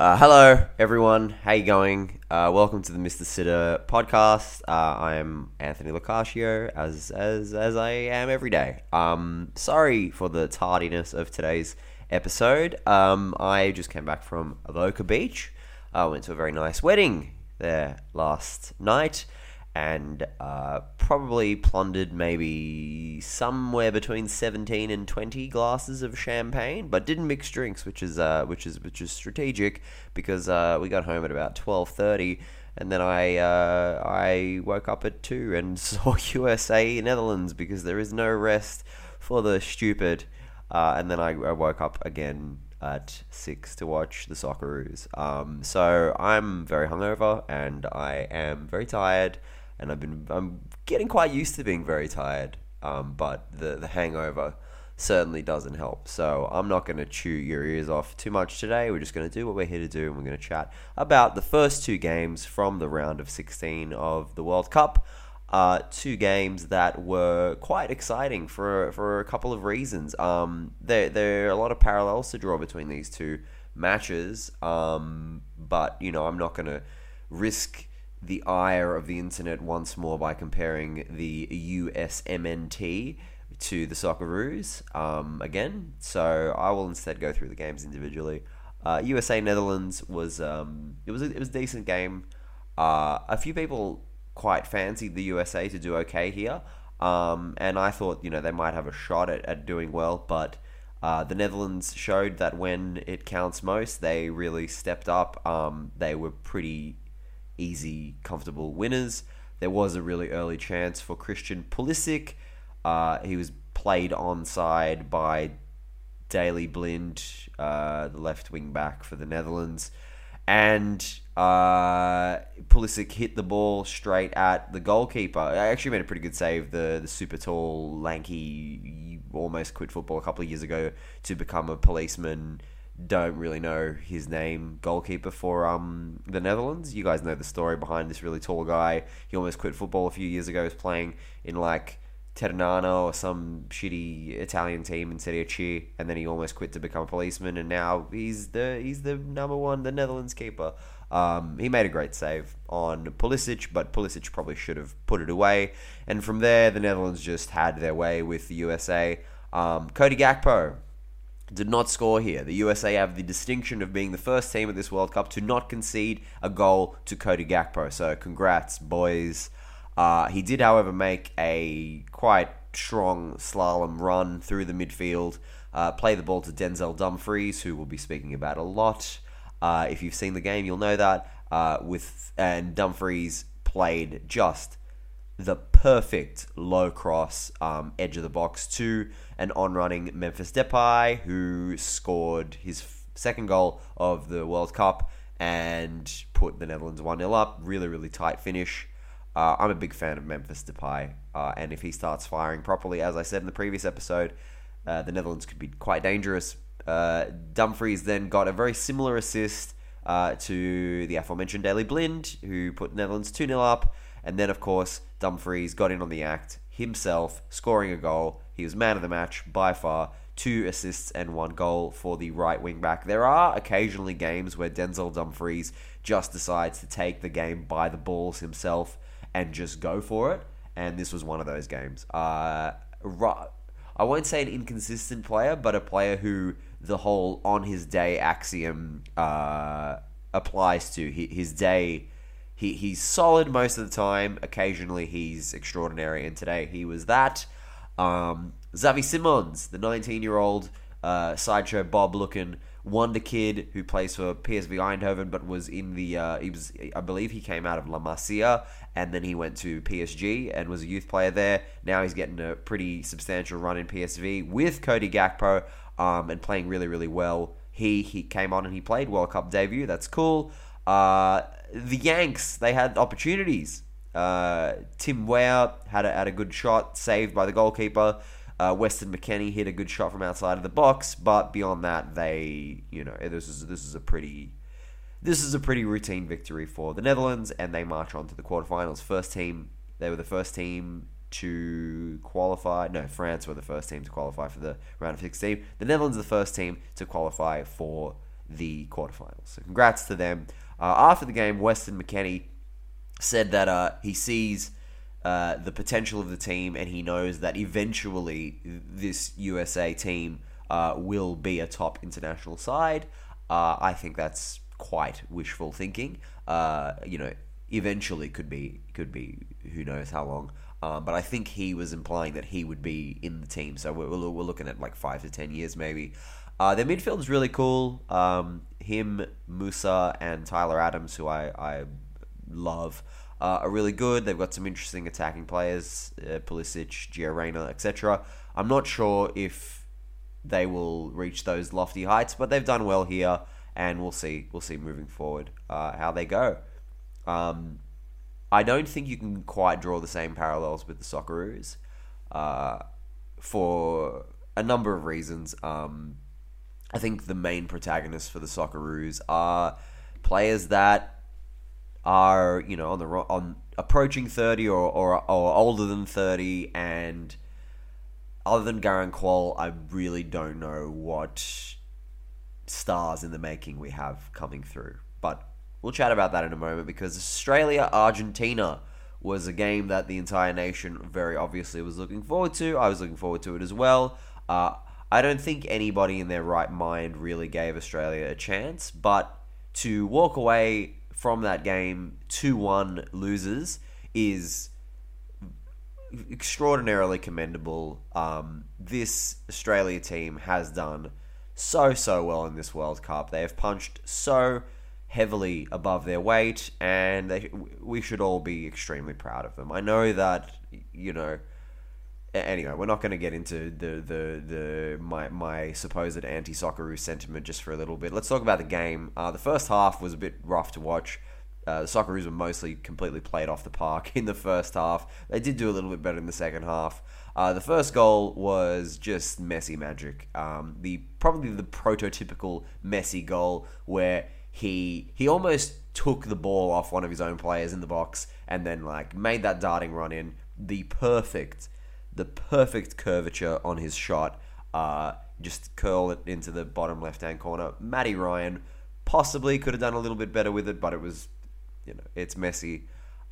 Uh, hello, everyone. How you going? Uh, welcome to the Mr. Sitter podcast. Uh, I am Anthony Locascio, as as as I am every day. Um, sorry for the tardiness of today's episode. Um, I just came back from Avoca Beach. I went to a very nice wedding there last night and uh, probably plundered maybe somewhere between 17 and 20 glasses of champagne but didn't mix drinks which is uh, which is which is strategic because uh, we got home at about 12:30 and then I uh, I woke up at 2 and saw USA Netherlands because there is no rest for the stupid uh, and then I, I woke up again at six to watch the Socceroos. Um, so I'm very hungover and I am very tired, and I've been I'm getting quite used to being very tired. Um, but the the hangover certainly doesn't help. So I'm not going to chew your ears off too much today. We're just going to do what we're here to do, and we're going to chat about the first two games from the round of 16 of the World Cup. Uh, two games that were quite exciting for for a couple of reasons. Um, there there are a lot of parallels to draw between these two matches. Um, but you know, I'm not going to risk the ire of the internet once more by comparing the USMNT to the Socceroos um, again. So I will instead go through the games individually. Uh, USA Netherlands was um, it was a, it was a decent game. Uh, a few people quite fancied the USA to do okay here, um, and I thought you know they might have a shot at, at doing well, but uh, the Netherlands showed that when it counts most, they really stepped up. Um, they were pretty easy, comfortable winners. There was a really early chance for Christian Pulisic. Uh, he was played onside by Daley Blind, uh, the left wing back for the Netherlands. And uh, Pulisic hit the ball straight at the goalkeeper. I actually made a pretty good save. The, the super tall, lanky, almost quit football a couple of years ago to become a policeman don't really know his name, goalkeeper for um the Netherlands. You guys know the story behind this really tall guy. He almost quit football a few years ago. He was playing in like Ternano or some shitty Italian team in Serie C, and then he almost quit to become a policeman, and now he's the he's the number one, the Netherlands keeper. Um, he made a great save on Pulisic, but Pulisic probably should have put it away. And from there, the Netherlands just had their way with the USA. Um, Cody Gakpo did not score here. The USA have the distinction of being the first team at this World Cup to not concede a goal to Cody Gakpo. So, congrats, boys. Uh, he did, however, make a quite strong slalom run through the midfield, uh, play the ball to Denzel Dumfries, who we'll be speaking about a lot. Uh, if you've seen the game, you'll know that. Uh, with and Dumfries played just the perfect low cross um, edge of the box to an on running Memphis Depay, who scored his second goal of the World Cup and put the Netherlands 1 0 up. Really, really tight finish. Uh, I'm a big fan of Memphis Depay, uh, and if he starts firing properly, as I said in the previous episode, uh, the Netherlands could be quite dangerous. Uh, Dumfries then got a very similar assist uh, to the aforementioned Daley Blind, who put Netherlands 2 0 up. And then, of course, Dumfries got in on the act himself, scoring a goal. He was man of the match by far. Two assists and one goal for the right wing back. There are occasionally games where Denzel Dumfries just decides to take the game by the balls himself and just go for it. And this was one of those games. Uh, I won't say an inconsistent player, but a player who the whole on his day axiom uh, applies to. His day he he's solid most of the time. Occasionally he's extraordinary, and today he was that. Um, Xavi Simons, the 19 year old uh, sideshow Bob looking wonder kid who plays for PSV Eindhoven, but was in the uh, he was I believe he came out of La Masia and then he went to PSG and was a youth player there. Now he's getting a pretty substantial run in PSV with Cody Gakpo um, and playing really really well. He he came on and he played World Cup debut. That's cool. Uh, the Yanks, they had opportunities. Uh, Tim Weah had a, had a good shot, saved by the goalkeeper. Uh, Weston McKennie hit a good shot from outside of the box, but beyond that, they, you know, this is this is a pretty, this is a pretty routine victory for the Netherlands, and they march on to the quarterfinals. First team, they were the first team to qualify. No, France were the first team to qualify for the round of 16. The Netherlands are the first team to qualify for the quarterfinals. So congrats to them. Uh, after the game, Weston McKennie said that uh, he sees uh, the potential of the team and he knows that eventually this USA team uh, will be a top international side. Uh, I think that's quite wishful thinking. Uh, you know, eventually could be could be who knows how long. Um, but I think he was implying that he would be in the team. So we're, we're looking at like five to ten years maybe. Uh, their is really cool. Um, him, Musah, and Tyler Adams, who I, I love, uh, are really good. They've got some interesting attacking players, uh, Pulisic, Gio Reyna, etc. I'm not sure if they will reach those lofty heights, but they've done well here, and we'll see. We'll see moving forward uh, how they go. Um, I don't think you can quite draw the same parallels with the Socceroos uh, for a number of reasons. Um, I think the main protagonists for the Socceroos are players that are you know on the on approaching thirty or or, or older than thirty, and other than Garang Kuol, I really don't know what stars in the making we have coming through. But we'll chat about that in a moment because Australia Argentina was a game that the entire nation very obviously was looking forward to. I was looking forward to it as well. Uh, I don't think anybody in their right mind really gave Australia a chance, but to walk away from that game 2 1 losers is extraordinarily commendable. Um, this Australia team has done so, so well in this World Cup. They have punched so heavily above their weight, and they, we should all be extremely proud of them. I know that, you know anyway, we're not going to get into the the the my my supposed anti Socceroo sentiment just for a little bit. Let's talk about the game. Uh, the first half was a bit rough to watch. Uh, the Socceroos were mostly completely played off the park in the first half. They did do a little bit better in the second half. Uh, the first goal was just Messi magic. Um, the probably the prototypical Messi goal where he he almost took the ball off one of his own players in the box and then like made that darting run in. The perfect the perfect curvature on his shot. Uh, just curl it into the bottom left hand corner. Matty Ryan possibly could have done a little bit better with it, but it was, you know, it's Messi.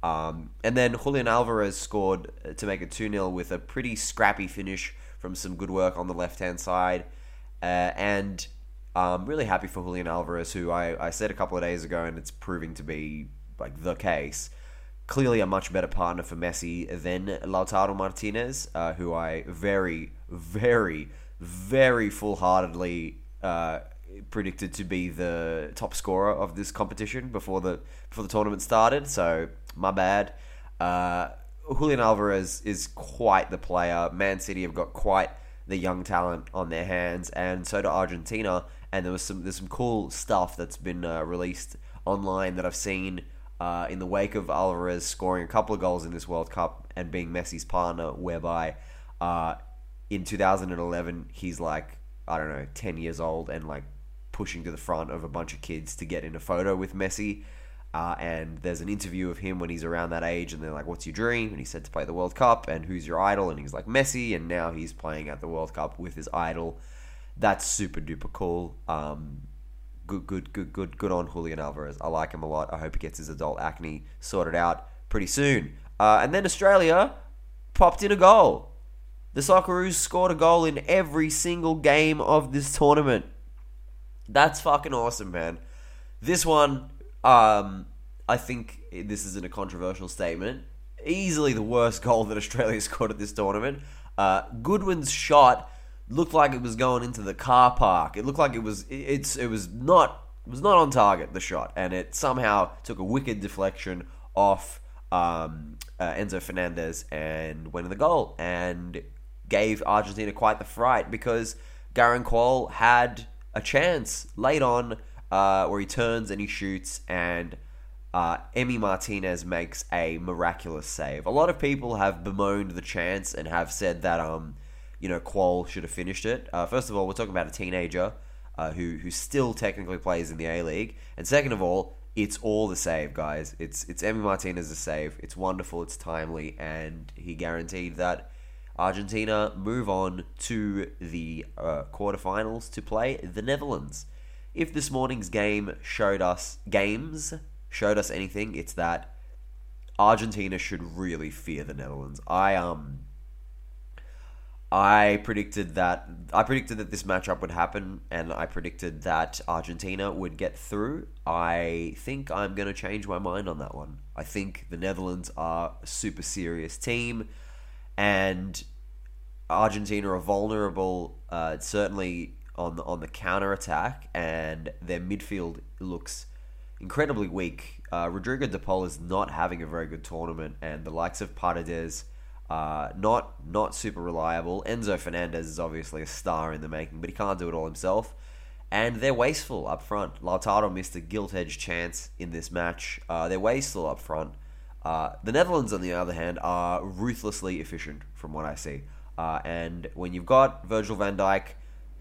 Um, and then Julian Alvarez scored to make it 2 0 with a pretty scrappy finish from some good work on the left hand side. Uh, and I'm really happy for Julian Alvarez, who I, I said a couple of days ago, and it's proving to be like the case clearly a much better partner for Messi than Lautaro Martinez, uh, who I very, very, very full heartedly uh, predicted to be the top scorer of this competition before the before the tournament started. So my bad. Uh, Julian Alvarez is quite the player. Man City have got quite the young talent on their hands, and so do Argentina. And there was some there's some cool stuff that's been uh, released online that I've seen uh, in the wake of Alvarez scoring a couple of goals in this World Cup and being Messi's partner, whereby uh, in 2011 he's like I don't know 10 years old and like pushing to the front of a bunch of kids to get in a photo with Messi. Uh, and there's an interview of him when he's around that age, and they're like, "What's your dream?" And he said to play the World Cup, and who's your idol? And he's like Messi, and now he's playing at the World Cup with his idol. That's super duper cool. Um, good, good, good, good, good on Julian Alvarez. I like him a lot. I hope he gets his adult acne sorted out pretty soon. Uh, and then Australia popped in a goal. The Socceroos scored a goal in every single game of this tournament. That's fucking awesome, man. This one, um, I think this isn't a controversial statement. Easily the worst goal that Australia scored at this tournament. Uh, Goodwin's shot looked like it was going into the car park. It looked like it was it's it was not it was not on target the shot, and it somehow took a wicked deflection off um, uh, Enzo Fernandez and went in the goal and gave Argentina quite the fright because Garang Kuol had a chance late on uh, where he turns and he shoots and. Uh, Emi Martinez makes a miraculous save. A lot of people have bemoaned the chance and have said that um, you know, Kuol should have finished it. Uh, first of all, we're talking about a teenager uh, who who still technically plays in the A League, and second of all, it's all the save, guys. It's it's Emi Martinez's save. It's wonderful. It's timely, and he guaranteed that Argentina move on to the uh, quarterfinals to play the Netherlands if this morning's game showed us games showed us anything, it's that Argentina should really fear the Netherlands. I um I predicted that I predicted that this matchup would happen and I predicted that Argentina would get through. I think I'm going to change my mind on that one. I think the Netherlands are a super serious team and Argentina are vulnerable uh, certainly on the, on the counter attack and their midfield looks incredibly weak. Uh, Rodrigo de Paul is not having a very good tournament and the likes of Paredes uh, not not super reliable. Enzo Fernandez is obviously a star in the making, but he can't do it all himself. And they're wasteful up front. Lautaro missed a gilt-edged chance in this match. Uh, they're wasteful up front. Uh, the Netherlands, on the other hand, are ruthlessly efficient from what I see. Uh, and when you've got Virgil van Dijk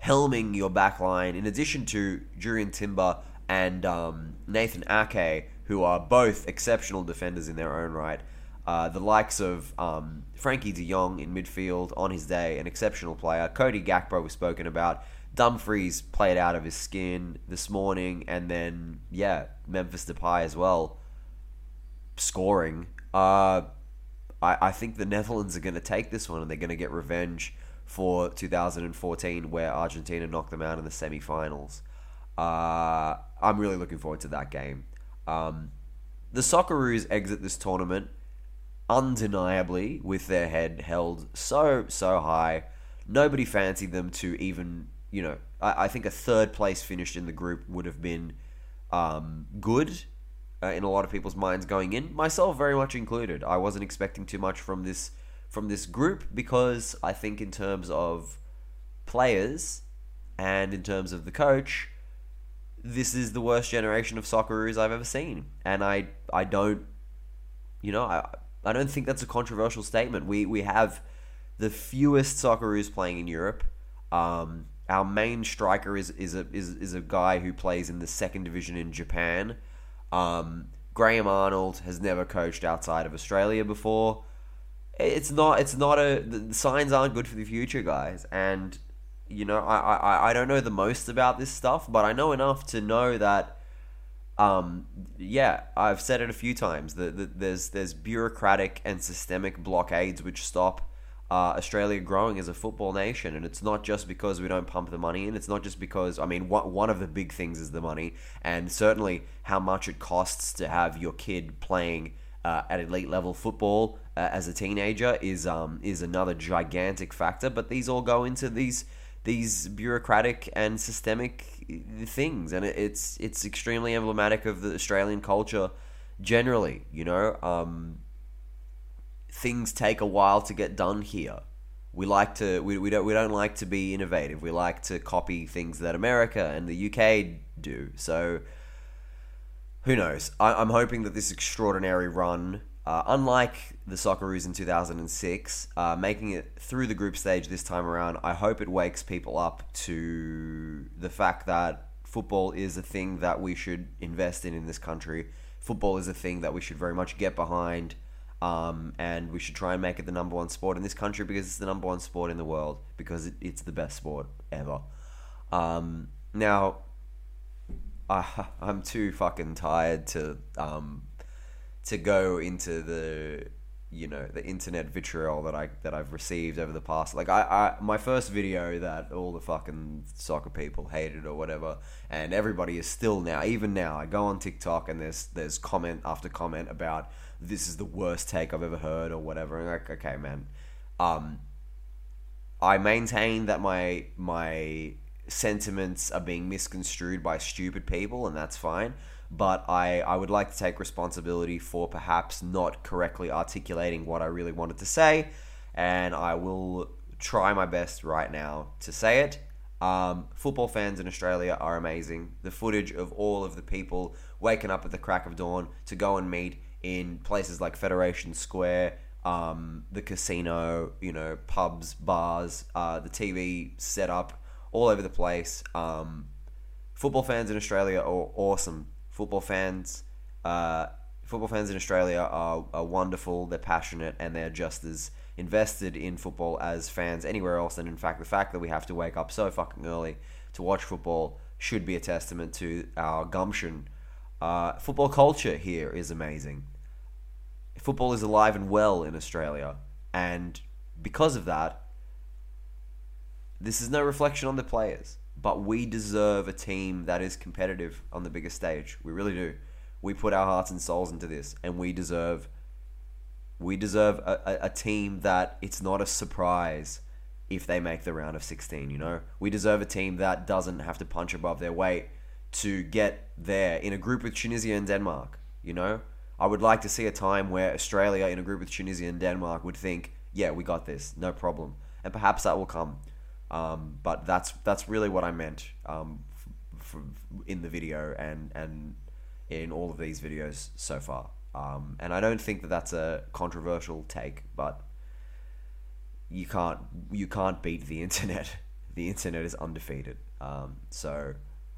helming your back line, in addition to Jurrien Timber and um, Nathan Ake, who are both exceptional defenders in their own right, uh, the likes of um, Frenkie de Jong in midfield on his day, an exceptional player. Cody Gakpo was spoken about. Dumfries played out of his skin this morning, and then yeah, Memphis Depay as well, scoring. Uh, I I think the Netherlands are going to take this one, and they're going to get revenge for 2014, where Argentina knocked them out in the semi-finals. Uh, I'm really looking forward to that game. Um, the Socceroos exit this tournament undeniably with their head held so so high. Nobody fancied them to even you know. I, I think a third place finished in the group would have been um, good uh, in a lot of people's minds going in, myself very much included. I wasn't expecting too much from this from this group because I think in terms of players and in terms of the coach, this is the worst generation of Socceroos I've ever seen, and I I don't, you know, I I don't think that's a controversial statement. We we have the fewest Socceroos playing in Europe. Um, our main striker is is a is, is a guy who plays in the second division in Japan. Um, Graham Arnold has never coached outside of Australia before. It's not it's not a the signs aren't good for the future, guys. And you know, I, I, I don't know the most about this stuff, but I know enough to know that um, yeah, I've said it a few times. That the, there's there's bureaucratic and systemic blockades which stop uh, Australia growing as a football nation, and it's not just because we don't pump the money in. It's not just because I mean, one one of the big things is the money, and certainly how much it costs to have your kid playing uh, at elite level football uh, as a teenager is um is another gigantic factor. But these all go into these these bureaucratic and systemic things, and it's it's extremely emblematic of the Australian culture generally. You know, um, things take a while to get done here. We like to we, we don't we don't like to be innovative. We like to copy things that America and the UK do. So who knows? I, am hoping that this extraordinary run, uh, unlike the Socceroos in 2006, uh, making it through the group stage this time around, I hope it wakes people up to the fact that football is a thing that we should invest in in this country. Football is a thing that we should very much get behind, um, and we should try and make it the number one sport in this country because it's the number one sport in the world because it, it's the best sport ever. Um, now, I, I'm too fucking tired to um, to go into the you know the internet vitriol that I that I've received over the past like I, I my first video that all the fucking soccer people hated or whatever and everybody is still now even now I go on TikTok and there's there's comment after comment about this is the worst take I've ever heard or whatever and like okay man um I maintain that my my sentiments are being misconstrued by stupid people and that's fine but I, I would like to take responsibility for perhaps not correctly articulating what I really wanted to say, and I will try my best right now to say it. Um, football fans in Australia are amazing. The footage of all of the people waking up at the crack of dawn to go and meet in places like Federation Square, um, the casino, you know, pubs, bars, uh, the TV set up all over the place. Um, football fans in Australia are awesome football fans, uh, football fans in Australia are, are wonderful. They're passionate and they're just as invested in football as fans anywhere else. And in fact, the fact that we have to wake up so fucking early to watch football should be a testament to our gumption. Uh, football culture here is amazing. Football is alive and well in Australia, and because of that, this is no reflection on the players, but we deserve a team that is competitive on the biggest stage. We really do. We put our hearts and souls into this, and we deserve we deserve a, a, a team that it's not a surprise if they make the round of 16, you know? We deserve a team that doesn't have to punch above their weight to get there in a group with Tunisia and Denmark, you know? I would like to see a time where Australia in a group with Tunisia and Denmark would think, yeah, we got this, no problem. And perhaps that will come. Um, but that's that's really what I meant um, f- f- in the video and, and in all of these videos so far. Um, and I don't think that that's a controversial take, but you can't you can't beat the internet. The internet is undefeated. Um, so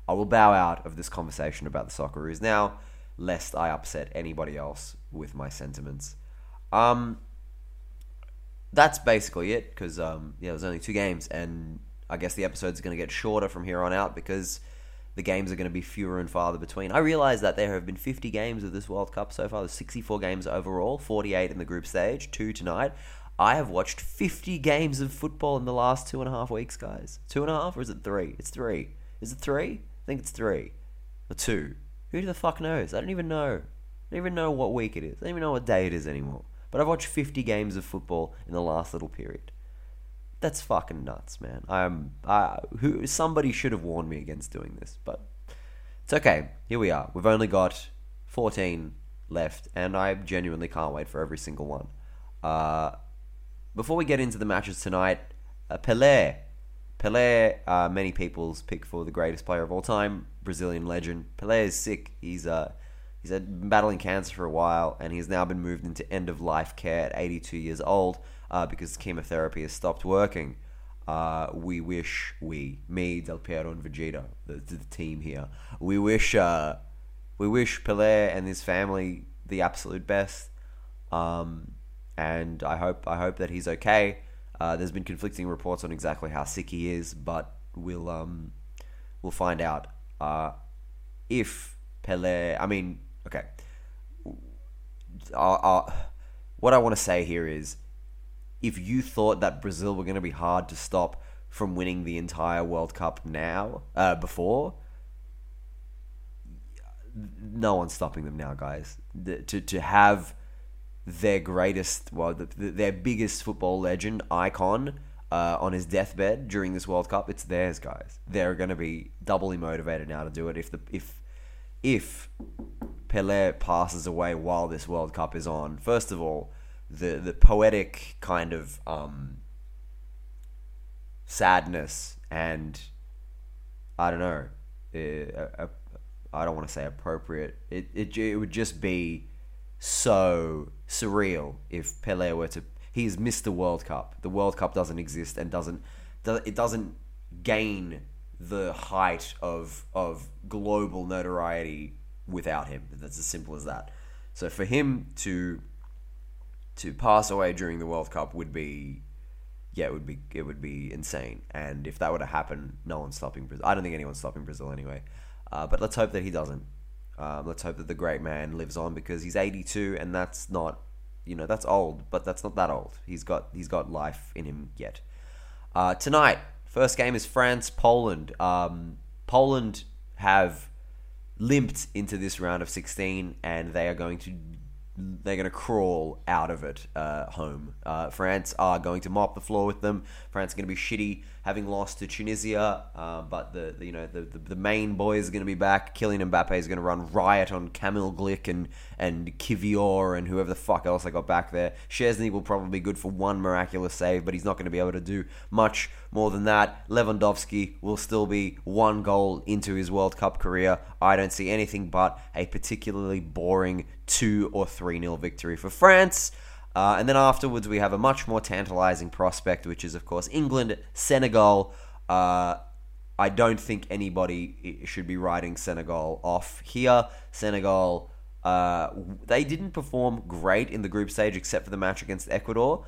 I will bow out of this conversation about the Socceroos now, lest I upset anybody else with my sentiments. Um, that's basically it because um, yeah, there's only two games, and I guess the episode's are going to get shorter from here on out because the games are going to be fewer and farther between. I realize that there have been 50 games of this World Cup so far. There's 64 games overall, 48 in the group stage, two tonight. I have watched 50 games of football in the last two and a half weeks, guys. Two and a half, or is it three? It's three. Is it three? I think it's three. Or two. Who the fuck knows? I don't even know. I don't even know what week it is. I don't even know what day it is anymore. But I've watched 50 games of football in the last little period. That's fucking nuts, man. I'm I who somebody should have warned me against doing this, but it's okay. Here we are. We've only got 14 left and I genuinely can't wait for every single one. Uh, before we get into the matches tonight, uh, Pelé. Pelé, uh, many people's pick for the greatest player of all time, Brazilian legend. Pelé is sick. He's uh, he's been battling cancer for a while, and he's now been moved into end of life care at 82 years old uh, because chemotherapy has stopped working. Uh, we wish we, me, Del Piero, and Vegeta, the, the team here, we wish uh, we wish Pelé and his family the absolute best. Um, and I hope I hope that he's okay. Uh, there's been conflicting reports on exactly how sick he is, but we'll um, we'll find out. Uh, if Pele, I mean, Uh, uh, what I want to say here is, if you thought that Brazil were going to be hard to stop from winning the entire World Cup now, uh, before, no one's stopping them now, guys. The, to to have their greatest, well, the, their biggest football legend icon uh, on his deathbed during this World Cup, it's theirs, guys. They're going to be doubly motivated now to do it. If the if if Pele passes away while this World Cup is on, first of all, the the poetic kind of um, sadness and I don't know, uh, I don't want to say appropriate. It, it it would just be so surreal if Pele were to. He has missed the World Cup. The World Cup doesn't exist and doesn't. It doesn't gain the height of of global notoriety without him. That's as simple as that. So for him to to pass away during the World Cup would be yeah, it would be it would be insane. And if that were to happen, no one's stopping Brazil. I don't think anyone's stopping Brazil anyway. Uh, but let's hope that he doesn't. Um, let's hope that the great man lives on because he's 82 and that's not, you know, that's old, but that's not that old. He's got he's got life in him yet. Uh, tonight, first game is France Poland. Um, Poland have limped into this round of 16 and they are going to they're going to crawl out of it uh, home. Uh, France are going to mop the floor with them. France are going to be shitty, having lost to Tunisia. Uh, but the, the, you know the, the, the main boys are going to be back. Kylian Mbappe is going to run riot on Kamil Glik and and Kiwior and whoever the fuck else I got back there. Szczesny will probably be good for one miraculous save, but he's not going to be able to do much more than that. Lewandowski will still be one goal into his World Cup career. I don't see anything but a particularly boring 2 or 3 nil victory for France. Uh, and then afterwards, we have a much more tantalizing prospect, which is, of course, England, Senegal. Uh, I don't think anybody should be writing Senegal off here. Senegal, uh, they didn't perform great in the group stage except for the match against Ecuador.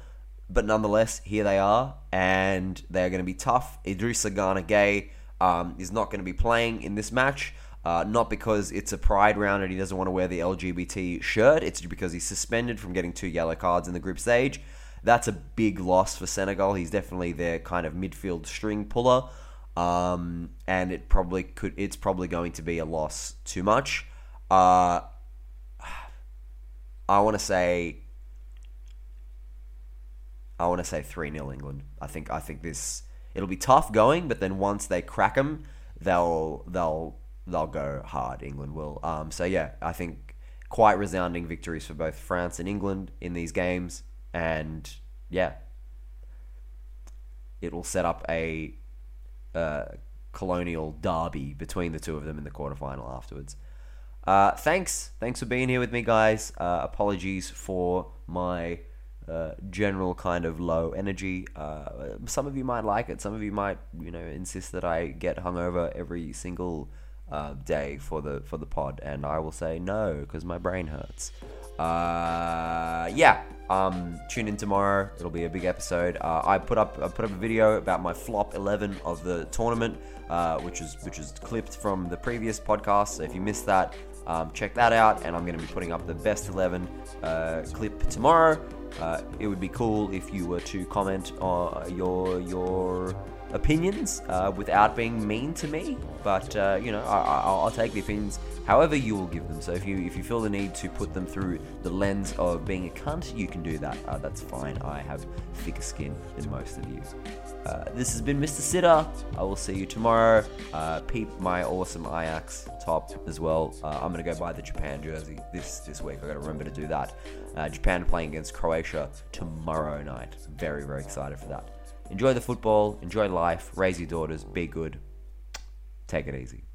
But nonetheless, here they are, and they're going to be tough. Idrissa Gana Gueye um, is not going to be playing in this match. Uh, not because it's a pride round and he doesn't want to wear the LGBT shirt. It's because he's suspended from getting two yellow cards in the group stage. That's a big loss for Senegal. He's definitely their kind of midfield string puller, um, and it probably could. It's probably going to be a loss too much. Uh, I want to say. I want to say three 0 England. I think. I think this. It'll be tough going, but then once they crack them, they'll they'll they'll go hard. England will. Um, so yeah, I think quite resounding victories for both France and England in these games, and yeah, it will set up a uh, colonial derby between the two of them in the quarterfinal afterwards. Uh, thanks, thanks for being here with me, guys. Uh, apologies for my uh, general kind of low energy. Uh, some of you might like it. Some of you might, you know, insist that I get hungover every single uh, day for the for the pod, and I will say no because my brain hurts. Uh, yeah, um, tune in tomorrow. It'll be a big episode. Uh, I put up I put up a video about my flop eleven of the tournament, uh, which is which is clipped from the previous podcast. So if you missed that, um, check that out. And I'm going to be putting up the best eleven uh, clip tomorrow. Uh, it would be cool if you were to comment on your your opinions uh, without being mean to me. But uh, you know, I, will take the opinions however you will give them. So if you if you feel the need to put them through the lens of being a cunt, you can do that. Uh, that's fine. I have thicker skin than most of you. Uh, this has been Mr. Sitter. I will see you tomorrow. Uh, peep my awesome Ajax top as well. Uh, I'm gonna go buy the Japan jersey this this week. I gotta remember to do that. Japan playing against Croatia tomorrow night. Very very excited for that. Enjoy the football, enjoy life, raise your daughters, be good. Take it easy.